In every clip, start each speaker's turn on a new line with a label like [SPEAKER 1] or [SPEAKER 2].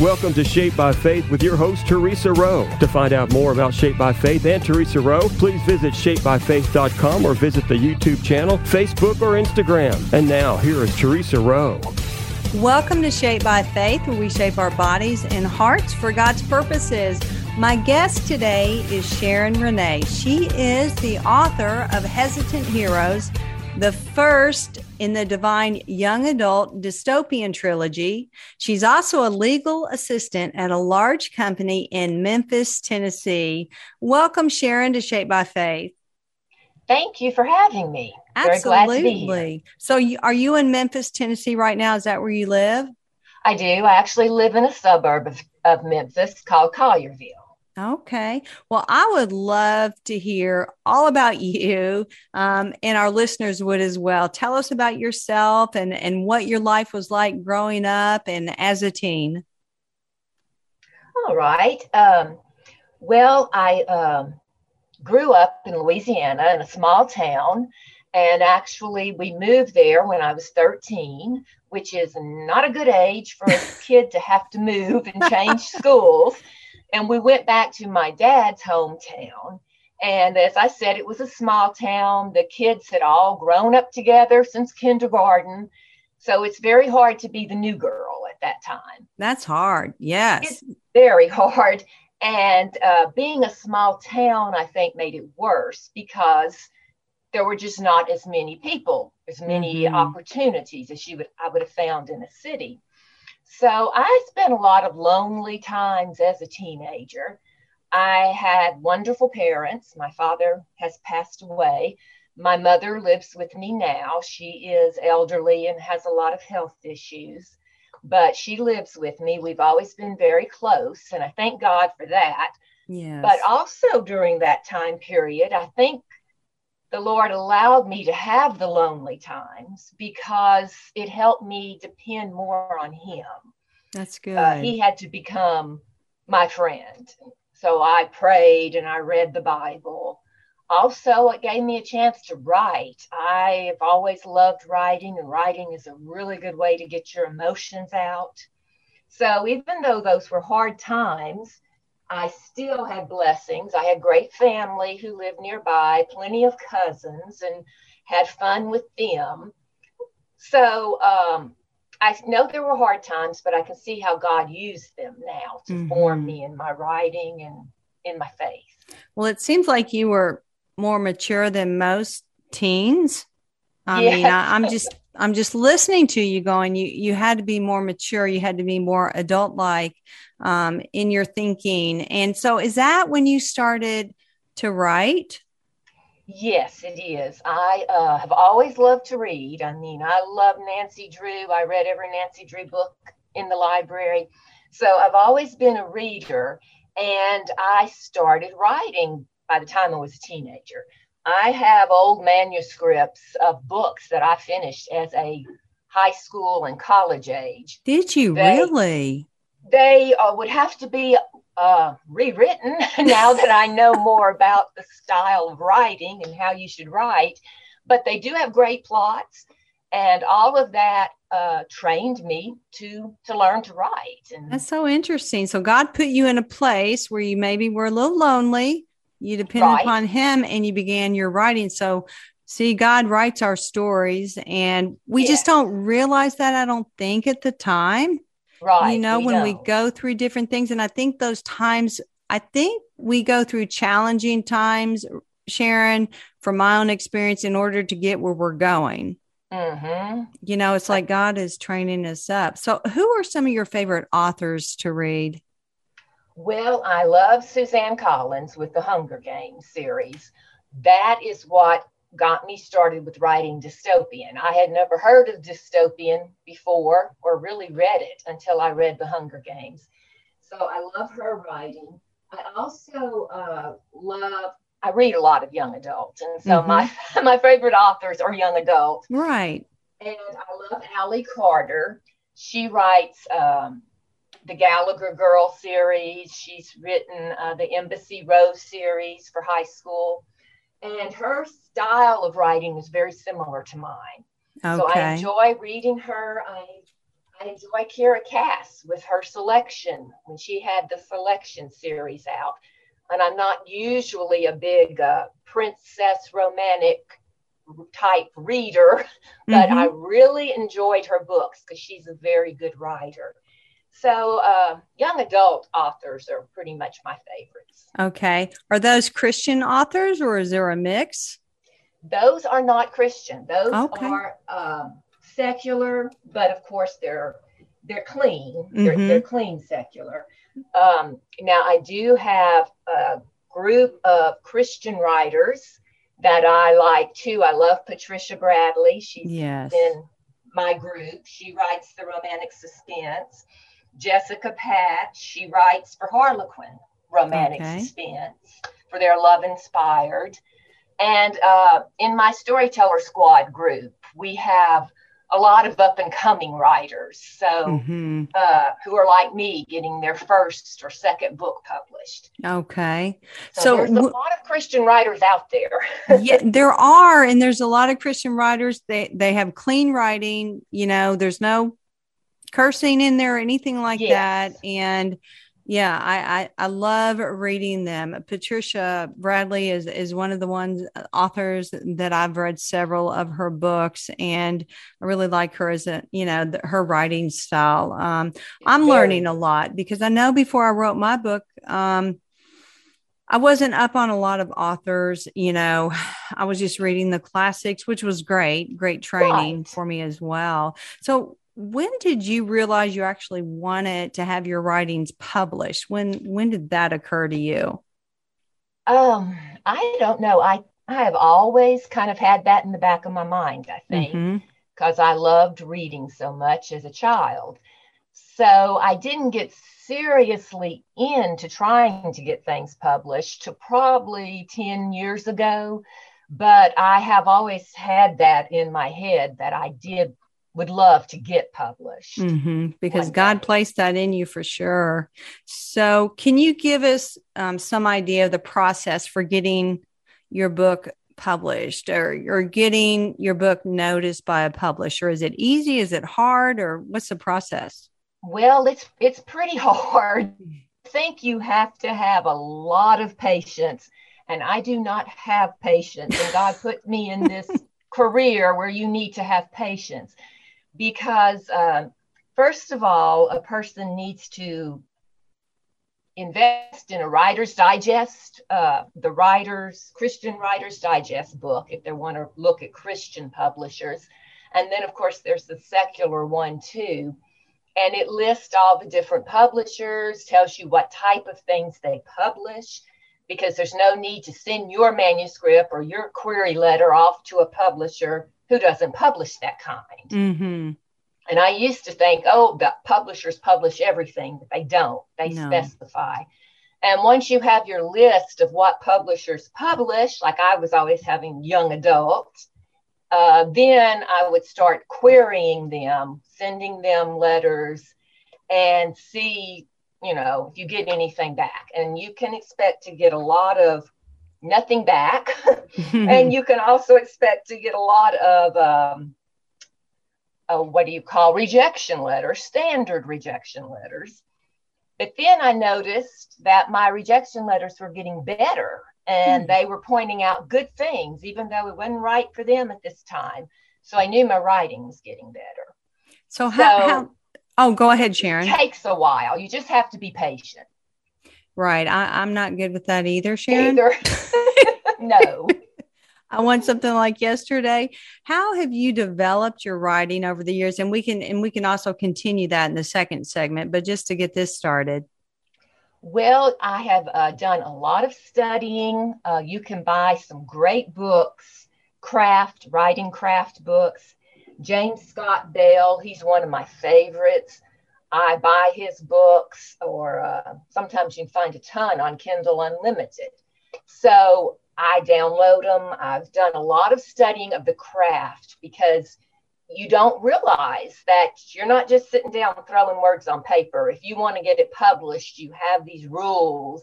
[SPEAKER 1] Welcome to Shaped by Faith with your host, Teresa Rowe. To find out more about Shaped by Faith and Teresa Rowe, please visit shapedbyfaith.com or visit the YouTube channel, Facebook, or Instagram. And now, here is Teresa Rowe.
[SPEAKER 2] Welcome to Shaped by Faith, where we shape our bodies and hearts for God's purposes. My guest today is Sharon Renee. She is the author of Hesitant Heroes, the first in the Divine Young Adult Dystopian Trilogy. She's also a legal assistant at a large company in Memphis, Tennessee. Welcome, Sharon, to Shaped by Faith.
[SPEAKER 3] Thank you for having me.
[SPEAKER 2] Absolutely. So, you, are you in Memphis, Tennessee right now? Is that where you live?
[SPEAKER 3] I do. I actually live in a suburb of, of Memphis called Collierville.
[SPEAKER 2] Okay. Well, I would love to hear all about you, um, and our listeners would as well. Tell us about yourself and, and what your life was like growing up and as a teen.
[SPEAKER 3] All right. Um, well, I um, grew up in Louisiana in a small town, and actually, we moved there when I was 13, which is not a good age for a kid to have to move and change schools. And we went back to my dad's hometown. And as I said, it was a small town. The kids had all grown up together since kindergarten. So it's very hard to be the new girl at that time.
[SPEAKER 2] That's hard. Yes.
[SPEAKER 3] It's very hard. And uh, being a small town, I think, made it worse because there were just not as many people, as many mm-hmm. opportunities as you would I would have found in a city. So I spent a lot of lonely times as a teenager. I had wonderful parents. My father has passed away. My mother lives with me now. She is elderly and has a lot of health issues, but she lives with me. We've always been very close, and I thank God for that.
[SPEAKER 2] Yes.
[SPEAKER 3] But also during that time period, I think the Lord allowed me to have the lonely times because it helped me depend more on Him.
[SPEAKER 2] That's good. Uh,
[SPEAKER 3] he had to become my friend. So I prayed and I read the Bible. Also, it gave me a chance to write. I have always loved writing, and writing is a really good way to get your emotions out. So, even though those were hard times, I still had blessings. I had great family who lived nearby, plenty of cousins, and had fun with them. So um, I know there were hard times, but I can see how God used them now to mm-hmm. form me in my writing and in my faith.
[SPEAKER 2] Well, it seems like you were more mature than most teens. I mean, I, I'm just I'm just listening to you going, you you had to be more mature, you had to be more adult like um, in your thinking. And so is that when you started to write?
[SPEAKER 3] Yes, it is. I uh, have always loved to read. I mean, I love Nancy Drew. I read every Nancy Drew book in the library. So I've always been a reader. And I started writing by the time I was a teenager. I have old manuscripts of books that I finished as a high school and college age.
[SPEAKER 2] Did you they, really?
[SPEAKER 3] They uh, would have to be uh, rewritten now that I know more about the style of writing and how you should write. But they do have great plots, and all of that uh, trained me to to learn to write. And
[SPEAKER 2] that's so interesting. So God put you in a place where you maybe were a little lonely, you depended right. upon him and you began your writing so see god writes our stories and we just don't realize that i don't think at the time
[SPEAKER 3] right
[SPEAKER 2] you know we when don't. we go through different things and i think those times i think we go through challenging times sharon from my own experience in order to get where we're going
[SPEAKER 3] mm-hmm.
[SPEAKER 2] you know it's like god is training us up so who are some of your favorite authors to read
[SPEAKER 3] well, I love Suzanne Collins with the Hunger Games series. That is what got me started with writing dystopian. I had never heard of dystopian before or really read it until I read the Hunger Games. So I love her writing. I also uh, love. I read a lot of young adults, and so mm-hmm. my my favorite authors are young adults.
[SPEAKER 2] Right.
[SPEAKER 3] And I love Ally Carter. She writes um, the Gallagher Girl series. She's written uh, the Embassy Row series for high school. And her style of writing is very similar to mine.
[SPEAKER 2] Okay.
[SPEAKER 3] So I enjoy reading her. I, I enjoy Kiera Cass with her selection when she had the selection series out. And I'm not usually a big uh, princess romantic type reader, but mm-hmm. I really enjoyed her books because she's a very good writer. So, uh, young adult authors are pretty much my favorites.
[SPEAKER 2] Okay. Are those Christian authors or is there a mix?
[SPEAKER 3] Those are not Christian. Those okay. are um, secular, but of course they're they're clean. Mm-hmm. They're, they're, clean secular. Um, now I do have a group of Christian writers that I like too. I love Patricia Bradley. She's yes. in my group. She writes the romantic suspense. Jessica Patch, she writes for Harlequin romantic okay. suspense for their love inspired. And uh, in my storyteller squad group, we have a lot of up and coming writers, so mm-hmm. uh, who are like me, getting their first or second book published.
[SPEAKER 2] Okay,
[SPEAKER 3] so, so there's a lot of Christian writers out there.
[SPEAKER 2] yeah, there are, and there's a lot of Christian writers. They they have clean writing. You know, there's no cursing in there or anything like yes. that, and yeah, I, I, I love reading them. Patricia Bradley is is one of the ones uh, authors that I've read several of her books, and I really like her as a you know the, her writing style. Um, I'm learning a lot because I know before I wrote my book. Um, I wasn't up on a lot of authors, you know. I was just reading the classics, which was great, great training right. for me as well. So, when did you realize you actually wanted to have your writings published? When when did that occur to you?
[SPEAKER 3] Um i don't know. I i have always kind of had that in the back of my mind i think because mm-hmm. i loved reading so much as a child. So i didn't get seriously into trying to get things published to probably 10 years ago but i have always had that in my head that i did would love to get published
[SPEAKER 2] mm-hmm, because God placed that in you for sure. So, can you give us um, some idea of the process for getting your book published or, or getting your book noticed by a publisher? Is it easy? Is it hard? Or what's the process?
[SPEAKER 3] Well, it's it's pretty hard. I think you have to have a lot of patience, and I do not have patience. And God put me in this career where you need to have patience because uh, first of all, a person needs to invest in a Writer's Digest, uh, the Writers Christian Writers Digest book, if they want to look at Christian publishers, and then of course there's the secular one too, and it lists all the different publishers, tells you what type of things they publish. Because there's no need to send your manuscript or your query letter off to a publisher who doesn't publish that kind. Mm-hmm. And I used to think, oh, the publishers publish everything, but they don't. They no. specify. And once you have your list of what publishers publish, like I was always having young adults, uh, then I would start querying them, sending them letters, and see, you know, if you get anything back. And you can expect to get a lot of nothing back. and you can also expect to get a lot of um, uh, what do you call rejection letters, standard rejection letters. But then I noticed that my rejection letters were getting better and hmm. they were pointing out good things, even though it wasn't right for them at this time. So I knew my writing was getting better.
[SPEAKER 2] So, how, so how oh, go ahead, Sharon.
[SPEAKER 3] It takes a while. You just have to be patient.
[SPEAKER 2] Right. I, am not good with that either, Sharon.
[SPEAKER 3] Either. no.
[SPEAKER 2] I want something like yesterday. How have you developed your writing over the years? And we can and we can also continue that in the second segment, but just to get this started.
[SPEAKER 3] Well, I have uh, done a lot of studying. Uh, you can buy some great books, craft, writing craft books. James Scott Bell, he's one of my favorites. I buy his books, or uh, sometimes you can find a ton on Kindle Unlimited. So I download them. I've done a lot of studying of the craft because you don't realize that you're not just sitting down throwing words on paper. If you want to get it published, you have these rules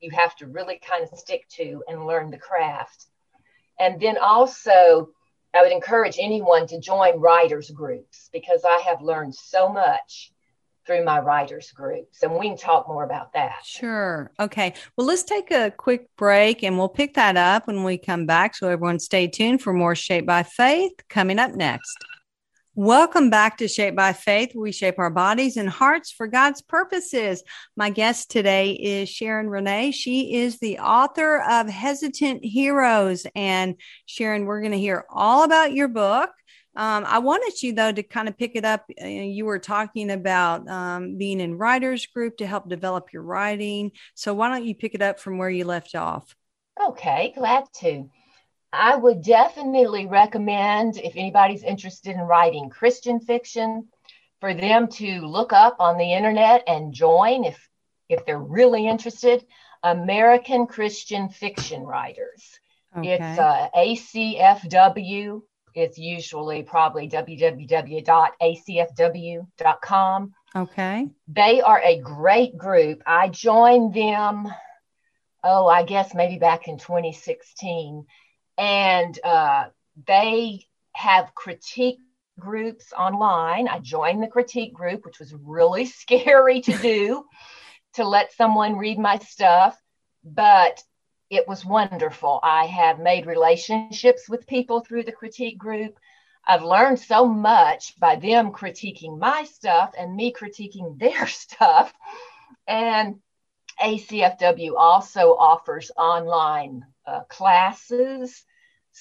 [SPEAKER 3] you have to really kind of stick to and learn the craft. And then also, I would encourage anyone to join writers groups because I have learned so much through my writers groups and we can talk more about that
[SPEAKER 2] sure okay well let's take a quick break and we'll pick that up when we come back so everyone stay tuned for more shaped by faith coming up next Welcome back to Shaped by Faith. We shape our bodies and hearts for God's purposes. My guest today is Sharon Renee. She is the author of Hesitant Heroes. And Sharon, we're going to hear all about your book. Um, I wanted you, though, to kind of pick it up. Uh, you were talking about um, being in writers group to help develop your writing. So why don't you pick it up from where you left off?
[SPEAKER 3] Okay, glad to. I would definitely recommend if anybody's interested in writing Christian fiction for them to look up on the internet and join if if they're really interested American Christian Fiction Writers. Okay. It's uh, ACFW. It's usually probably www.acfw.com.
[SPEAKER 2] Okay.
[SPEAKER 3] They are a great group. I joined them, oh, I guess maybe back in 2016 and uh, they have critique groups online. I joined the critique group, which was really scary to do, to let someone read my stuff, but it was wonderful. I have made relationships with people through the critique group. I've learned so much by them critiquing my stuff and me critiquing their stuff. And ACFW also offers online uh, classes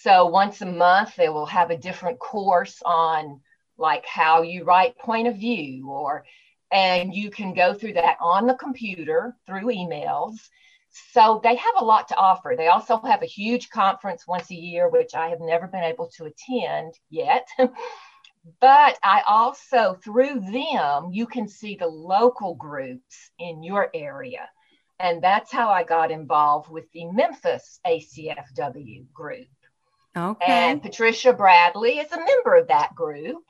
[SPEAKER 3] so once a month, they will have a different course on like how you write point of view or and you can go through that on the computer through emails. So they have a lot to offer. They also have a huge conference once a year, which I have never been able to attend yet. but I also, through them, you can see the local groups in your area. And that's how I got involved with the Memphis ACFW group.
[SPEAKER 2] Okay.
[SPEAKER 3] And Patricia Bradley is a member of that group.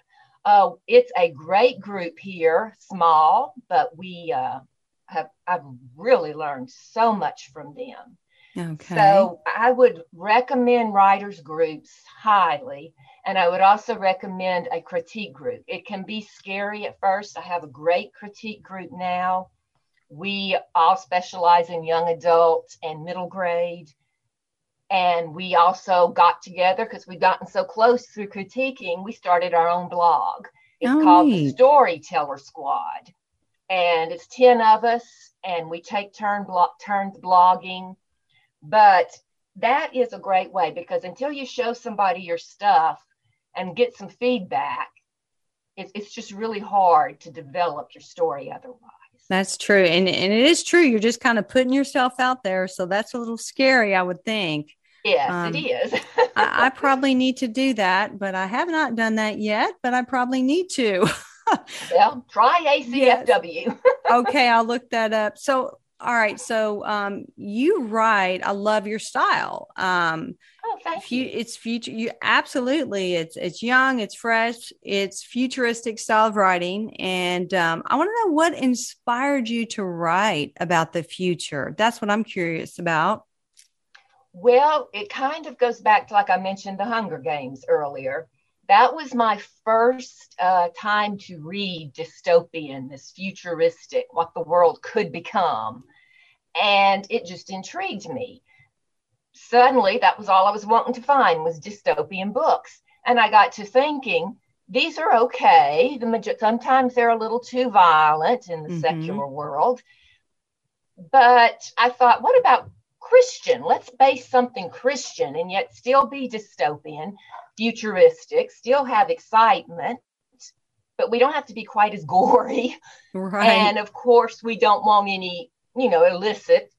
[SPEAKER 3] Uh, it's a great group here, small, but we uh, have I've really learned so much from them.
[SPEAKER 2] Okay.
[SPEAKER 3] So I would recommend writers groups highly, and I would also recommend a critique group. It can be scary at first. I have a great critique group now. We all specialize in young adults and middle grade and we also got together because we've gotten so close through critiquing, we started our own blog. It's called the Storyteller Squad. And it's 10 of us, and we take turn blo- turns blogging. But that is a great way because until you show somebody your stuff and get some feedback, it's, it's just really hard to develop your story otherwise.
[SPEAKER 2] That's true. And, and it is true. You're just kind of putting yourself out there. So that's a little scary, I would think.
[SPEAKER 3] Yes, um, it is.
[SPEAKER 2] I, I, probably need to do that, but I have not done that yet, but I probably need to.
[SPEAKER 3] well, try ACFW.
[SPEAKER 2] Okay, I'll look that up. So, all right. So, um, you write, I love your style. Um,
[SPEAKER 3] oh, thank you.
[SPEAKER 2] It's future. You absolutely. It's it's young. It's fresh. It's futuristic style of writing, and um, I want to know what inspired you to write about the future. That's what I'm curious about.
[SPEAKER 3] Well, it kind of goes back to, like I mentioned, the Hunger Games earlier. That was my first uh, time to read dystopian, this futuristic, what the world could become. And it just intrigued me. Suddenly, that was all I was wanting to find was dystopian books. And I got to thinking, these are okay. The sometimes they're a little too violent in the mm-hmm. secular world. But I thought, what about Christian. Let's base something Christian and yet still be dystopian, futuristic, still have excitement, but we don't have to be quite as gory.
[SPEAKER 2] Right.
[SPEAKER 3] And of course, we don't want any, you know, illicit,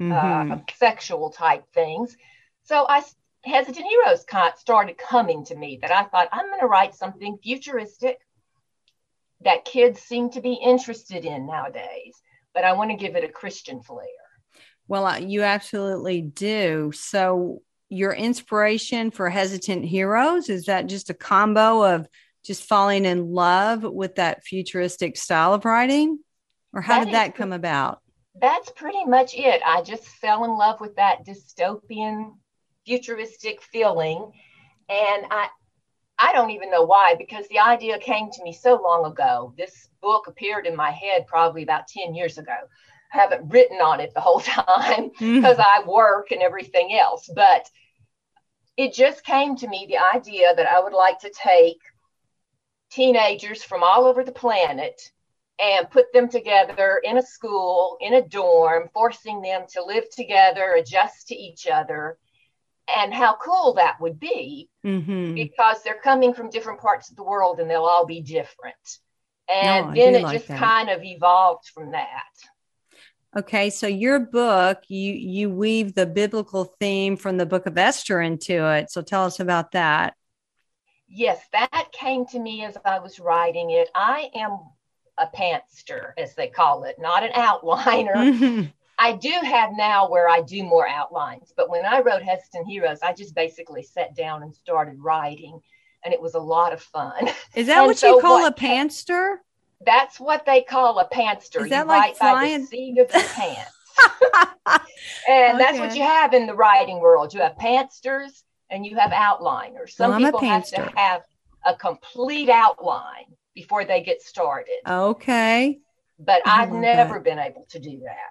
[SPEAKER 3] mm-hmm. uh, sexual type things. So I Hesitant Heroes started coming to me that I thought I'm going to write something futuristic that kids seem to be interested in nowadays, but I want to give it a Christian flair.
[SPEAKER 2] Well, you absolutely do. So, your inspiration for Hesitant Heroes is that just a combo of just falling in love with that futuristic style of writing? Or how that did that come about?
[SPEAKER 3] That's pretty much it. I just fell in love with that dystopian, futuristic feeling. And I, I don't even know why, because the idea came to me so long ago. This book appeared in my head probably about 10 years ago. I haven't written on it the whole time because I work and everything else. But it just came to me the idea that I would like to take teenagers from all over the planet and put them together in a school, in a dorm, forcing them to live together, adjust to each other, and how cool that would be
[SPEAKER 2] Mm-hmm.
[SPEAKER 3] because they're coming from different parts of the world and they'll all be different. And
[SPEAKER 2] No,
[SPEAKER 3] then it
[SPEAKER 2] like
[SPEAKER 3] just
[SPEAKER 2] that.
[SPEAKER 3] kind of evolved from that.
[SPEAKER 2] Okay, so your book, you you weave the biblical theme from the book of Esther into it. So tell us about that.
[SPEAKER 3] Yes, that came to me as I was writing it. I am a pantster, as they call it, not an outliner. I do have now where I do more outlines, but when I wrote Hesitant Heroes, I just basically sat down and started writing, and it was a lot of fun.
[SPEAKER 2] Is that what
[SPEAKER 3] so
[SPEAKER 2] you call
[SPEAKER 3] what
[SPEAKER 2] a pantster?
[SPEAKER 3] That's what they call a pantster.
[SPEAKER 2] Is that
[SPEAKER 3] you
[SPEAKER 2] like
[SPEAKER 3] write by
[SPEAKER 2] flying?
[SPEAKER 3] the seat of your pants. And that's what you have in the writing world. You have pantsters and you have outliners. Some
[SPEAKER 2] Well,
[SPEAKER 3] people have to have a complete outline before they get started.
[SPEAKER 2] okay,
[SPEAKER 3] but
[SPEAKER 2] I
[SPEAKER 3] I've never
[SPEAKER 2] that.
[SPEAKER 3] been able to do that.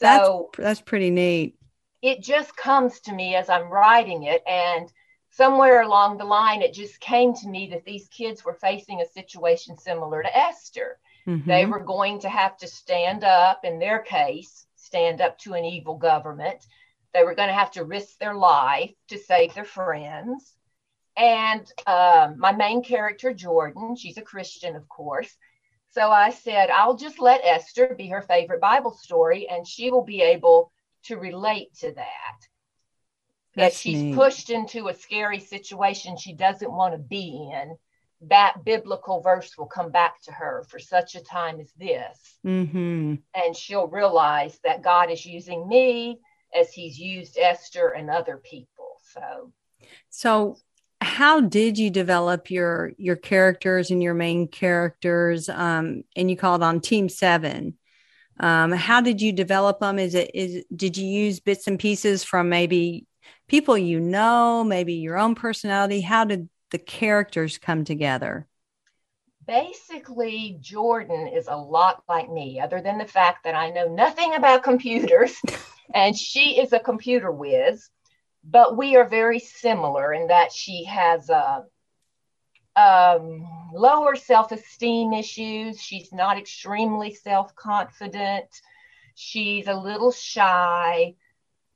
[SPEAKER 2] that's
[SPEAKER 3] So
[SPEAKER 2] that's pretty neat.
[SPEAKER 3] it just comes to me as I'm writing it. And somewhere along the line, it just came to me that these kids were facing a situation similar to Esther. They
[SPEAKER 2] Mhm.
[SPEAKER 3] were going to have to stand up, in their case, stand up to an evil government. They were going to have to risk their life to save their friends. And um, my main character, Jordan, she's a Christian, of course. So I said, I'll just let Esther be her favorite Bible story, and she will be able to relate to that.
[SPEAKER 2] That's
[SPEAKER 3] if she's
[SPEAKER 2] neat.
[SPEAKER 3] pushed into a scary situation she doesn't want to be in, that biblical verse will come back to her for such a time as this.
[SPEAKER 2] Mhm.
[SPEAKER 3] And she'll realize that God is using me as he's used Esther and other people. So
[SPEAKER 2] So, how did you develop your your characters and your main characters? Um, and you called on Team Seven. Um, how did you develop them? Is it is did you use bits and pieces from maybe people you know, maybe your own personality? How did the characters come together?
[SPEAKER 3] basically, Jordan is a lot like me, other than the fact that I know nothing about computers and she is a computer whiz. But we are very similar in that she has a um, lower self esteem issues. She's not extremely self confident. She's a little shy.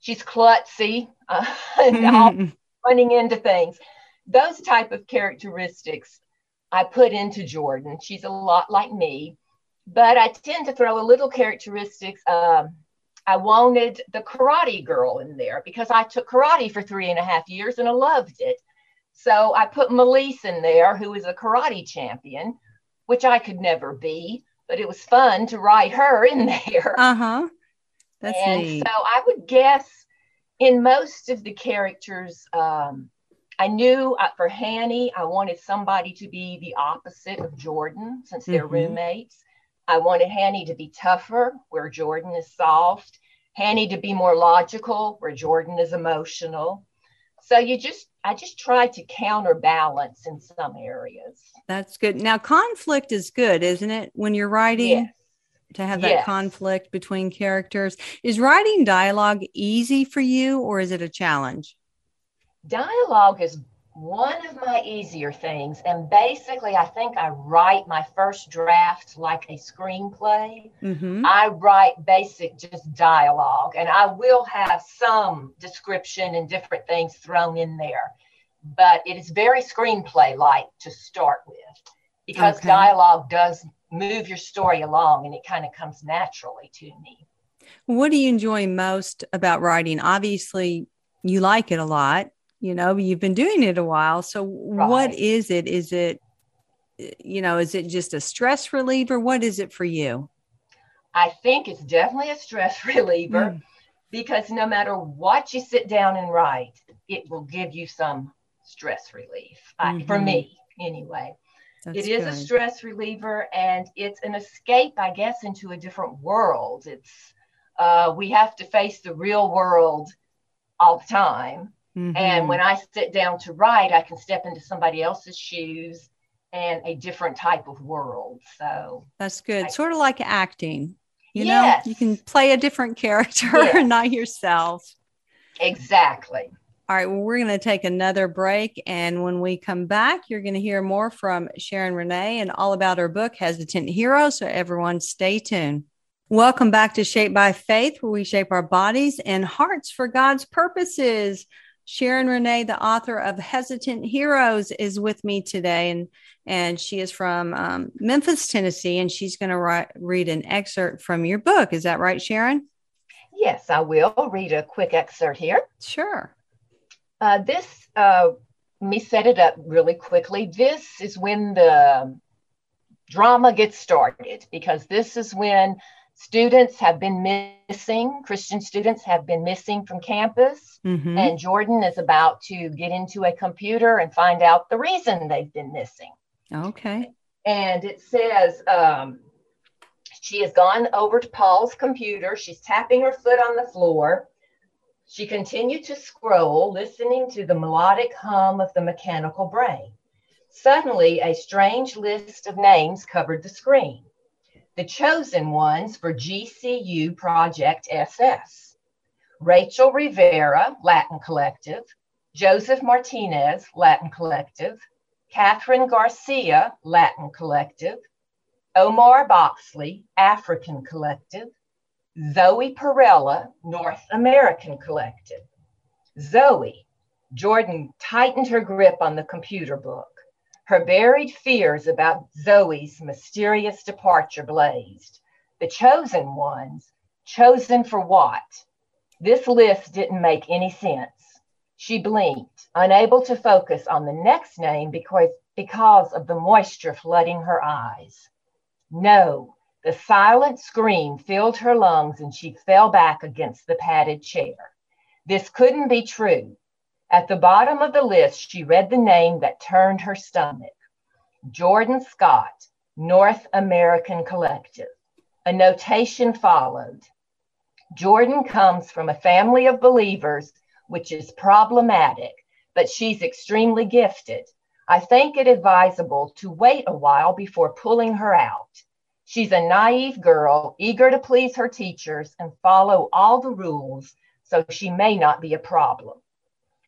[SPEAKER 3] She's klutzy, uh, running into things. Those type of characteristics I put into Jordan. She's a lot like me, but I tend to throw a little characteristics. Um, I wanted the karate girl in there because I took karate for three and a half years and I loved it. So I put Melise in there, who is a karate champion, which I could never be, but it was fun to write her in there.
[SPEAKER 2] Uh huh. That's
[SPEAKER 3] and
[SPEAKER 2] neat.
[SPEAKER 3] so I would guess in most of the characters, um, I knew uh, for Hanny, I wanted somebody to be the opposite of Jordan since they're
[SPEAKER 2] Mhm.
[SPEAKER 3] roommates. I wanted Hanny to be tougher, where Jordan is soft. Hanny to be more logical, where Jordan is emotional. So you just, I just tried to counterbalance in some areas.
[SPEAKER 2] That's good. Now, conflict is good, isn't it? When you're writing,
[SPEAKER 3] Yes.
[SPEAKER 2] To have that
[SPEAKER 3] Yes.
[SPEAKER 2] conflict between characters. Is writing dialogue easy for you or is it a challenge?
[SPEAKER 3] dialogue is one of my easier things and basically i think i write my first draft like a screenplay
[SPEAKER 2] Mm-hmm.
[SPEAKER 3] i write basic just dialogue and i will have some description and different things thrown in there but it is very screenplay like to start with because
[SPEAKER 2] Okay.
[SPEAKER 3] dialogue does move your story along and it kind of comes naturally to me
[SPEAKER 2] What do you enjoy most about writing? Obviously, you like it a lot. You know, you've been doing it a while. So, what
[SPEAKER 3] Right.
[SPEAKER 2] is it? Is it, you know, is it just a stress reliever? What is it for you?
[SPEAKER 3] i think it's definitely a stress reliever
[SPEAKER 2] Mm.
[SPEAKER 3] because no matter what you sit down and write, it will give you some stress relief. I, for
[SPEAKER 2] Mhm.
[SPEAKER 3] me, anyway.
[SPEAKER 2] That's
[SPEAKER 3] it is a stress reliever and it's an escape, I guess, into a different world. It's uh, we have to face the real world all the time. Mm-hmm. And when I sit down to write, I can step into somebody else's shoes and a different type of world. So
[SPEAKER 2] that's good. I, sort of like acting. You yes. know, you can play a different character, yes. not yourself.
[SPEAKER 3] Exactly.
[SPEAKER 2] All right, well, we're going to take another break. And when we come back, you're going to hear more from Sharon Renee and all about her book, Hesitant Hero. So, everyone, stay tuned. Welcome back to Shaped by Faith, where we shape our bodies and hearts for God's purposes. Sharon Renee, the author of Hesitant Heroes, is with me today, and and she is from um, Memphis, Tennessee, and she's going to read an excerpt from your book. Is that right, Sharon?
[SPEAKER 3] Yes, I will read a quick excerpt here.
[SPEAKER 2] Sure.
[SPEAKER 3] Uh, this, uh, me set it up really quickly. This is when the drama gets started because this is when students have been missing, Christian students have been missing from campus. Mm-hmm. And Jordan is about to get into a computer and find out the reason they've been missing.
[SPEAKER 2] Okay.
[SPEAKER 3] And it says um, she has gone over to Paul's computer. She's tapping her foot on the floor. She continued to scroll, listening to the melodic hum of the mechanical brain. Suddenly, a strange list of names covered the screen. The chosen ones for GCU Project SS. Rachel Rivera, Latin Collective, Joseph Martinez, Latin Collective, Catherine Garcia, Latin Collective, Omar Boxley, African Collective, Zoe Perella, North American Collective. Zoe, Jordan tightened her grip on the computer book. Her buried fears about Zoe's mysterious departure blazed. The chosen ones, chosen for what? This list didn't make any sense. She blinked, unable to focus on the next name because, because of the moisture flooding her eyes. No, the silent scream filled her lungs and she fell back against the padded chair. This couldn't be true. At the bottom of the list, she read the name that turned her stomach Jordan Scott, North American Collective. A notation followed. Jordan comes from a family of believers, which is problematic, but she's extremely gifted. I think it advisable to wait a while before pulling her out. She's a naive girl, eager to please her teachers and follow all the rules, so she may not be a problem.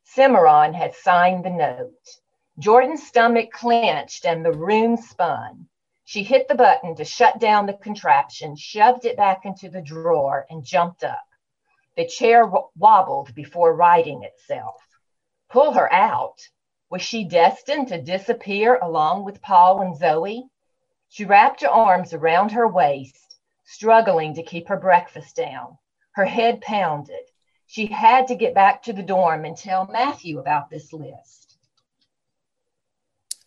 [SPEAKER 3] Cimarron had signed the note. Jordan's stomach clenched and the room spun. She hit the button to shut down the contraption, shoved it back into the drawer, and jumped up. The chair wobbled before righting itself. Pull her out. Was she destined to disappear along with Paul and Zoe? She wrapped her arms around her waist, struggling to keep her breakfast down. Her head pounded. She had to get back to the dorm and tell Matthew about this list.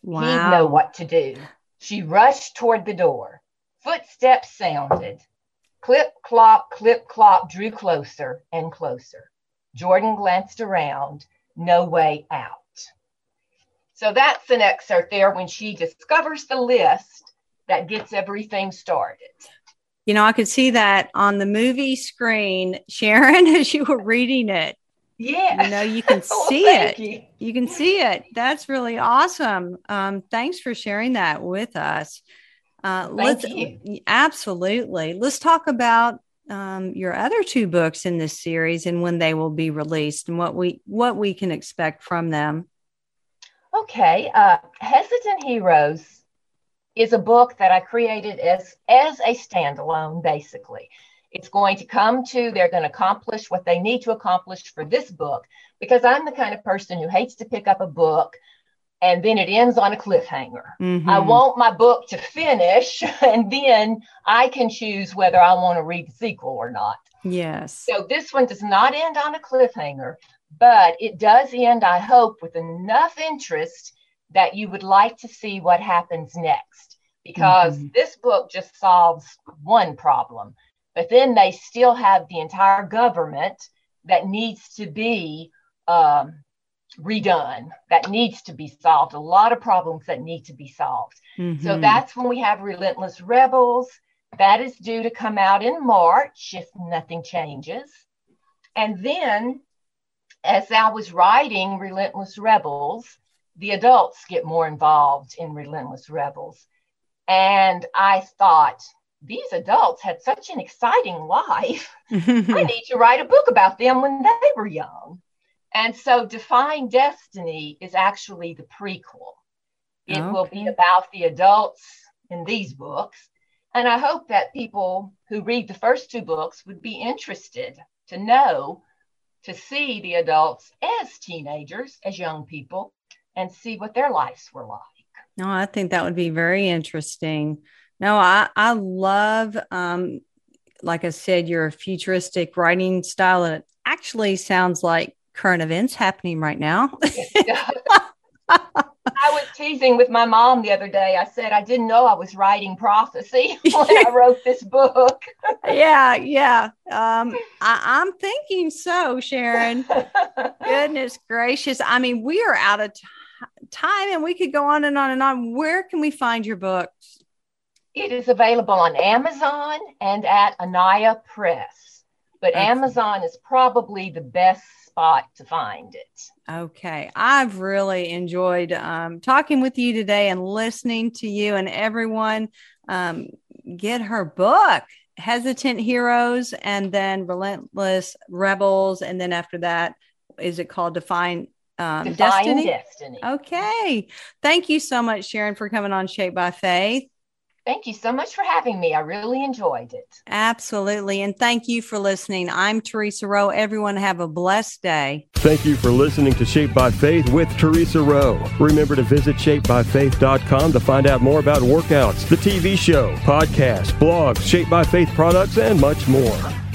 [SPEAKER 3] Wow. He'd know what to do. She rushed toward the door. Footsteps sounded. Clip, clop, clip, clop drew closer and closer. Jordan glanced around. No way out. So that's an excerpt there when she discovers the list that gets everything started
[SPEAKER 2] you know, I could see that on the movie screen, Sharon, as you were reading it.
[SPEAKER 3] Yeah.
[SPEAKER 2] You know, you can oh, see well, it. You. you. can see it. That's really awesome. Um, thanks for sharing that with us.
[SPEAKER 3] Uh, Thank let's, you.
[SPEAKER 2] Absolutely. Let's talk about um, your other two books in this series and when they will be released and what we what we can expect from them.
[SPEAKER 3] Okay. Uh, Hesitant Heroes is a book that I created as as a standalone, basically. It's going to come to, they're going to accomplish what they need to accomplish for this book because I'm the kind of person who hates to pick up a book and then it ends on a cliffhanger. Mm-hmm. I want my book to finish and then I can choose whether I want to read the sequel or not.
[SPEAKER 2] Yes.
[SPEAKER 3] So this one does not end on a cliffhanger, but it does end, I hope, with enough interest that you would like to see what happens next because mm-hmm. this book just solves one problem but then they still have the entire government that needs to be um, redone that needs to be solved a lot of problems that need to be solved mm-hmm. so that's when we have relentless rebels that is due to come out in march if nothing changes and then as I was writing Relentless Rebels, the adults get more involved in Relentless Rebels. And I thought, these adults had such an exciting life. I need to write a book about them when they were young. And so Defying Destiny is actually the prequel. It okay. will be about the adults in these books. And I hope that people who read the first two books would be interested to know, to see the adults as teenagers, as young people, and see what their lives were like.
[SPEAKER 2] No, I think that would be very interesting. No, I, I love, um, like I said, your futuristic writing style. And it actually sounds like current events happening right now.
[SPEAKER 3] I was teasing with my mom the other day. I said I didn't know I was writing prophecy when I wrote this book.
[SPEAKER 2] yeah, yeah. Um, I, am thinking so, Sharon. Goodness gracious. I mean, we are out of time and we could go on and on and on. Where can we find your books?
[SPEAKER 3] It is available on Amazon and at Anaiah Press. But okay. Amazon is probably the best spot to find it.
[SPEAKER 2] Okay. I've really enjoyed um, talking with you today and listening to you and everyone. Um, get her book, Hesitant Heroes, and then Relentless Rebels. And then after that, is it called Define um, Destiny?
[SPEAKER 3] Destiny?
[SPEAKER 2] Okay. Thank you so much, Sharon, for coming on Shaped by Faith.
[SPEAKER 3] Thank you so much for having me. I really enjoyed it.
[SPEAKER 2] Absolutely. And thank you for listening. I'm Teresa Rowe. Everyone have a blessed day.
[SPEAKER 1] Thank you for listening to Shaped by Faith with Teresa Rowe. Remember to visit shapedbyfaith.com to find out more about workouts, the TV show, podcasts, blogs, Shaped by Faith products, and much more.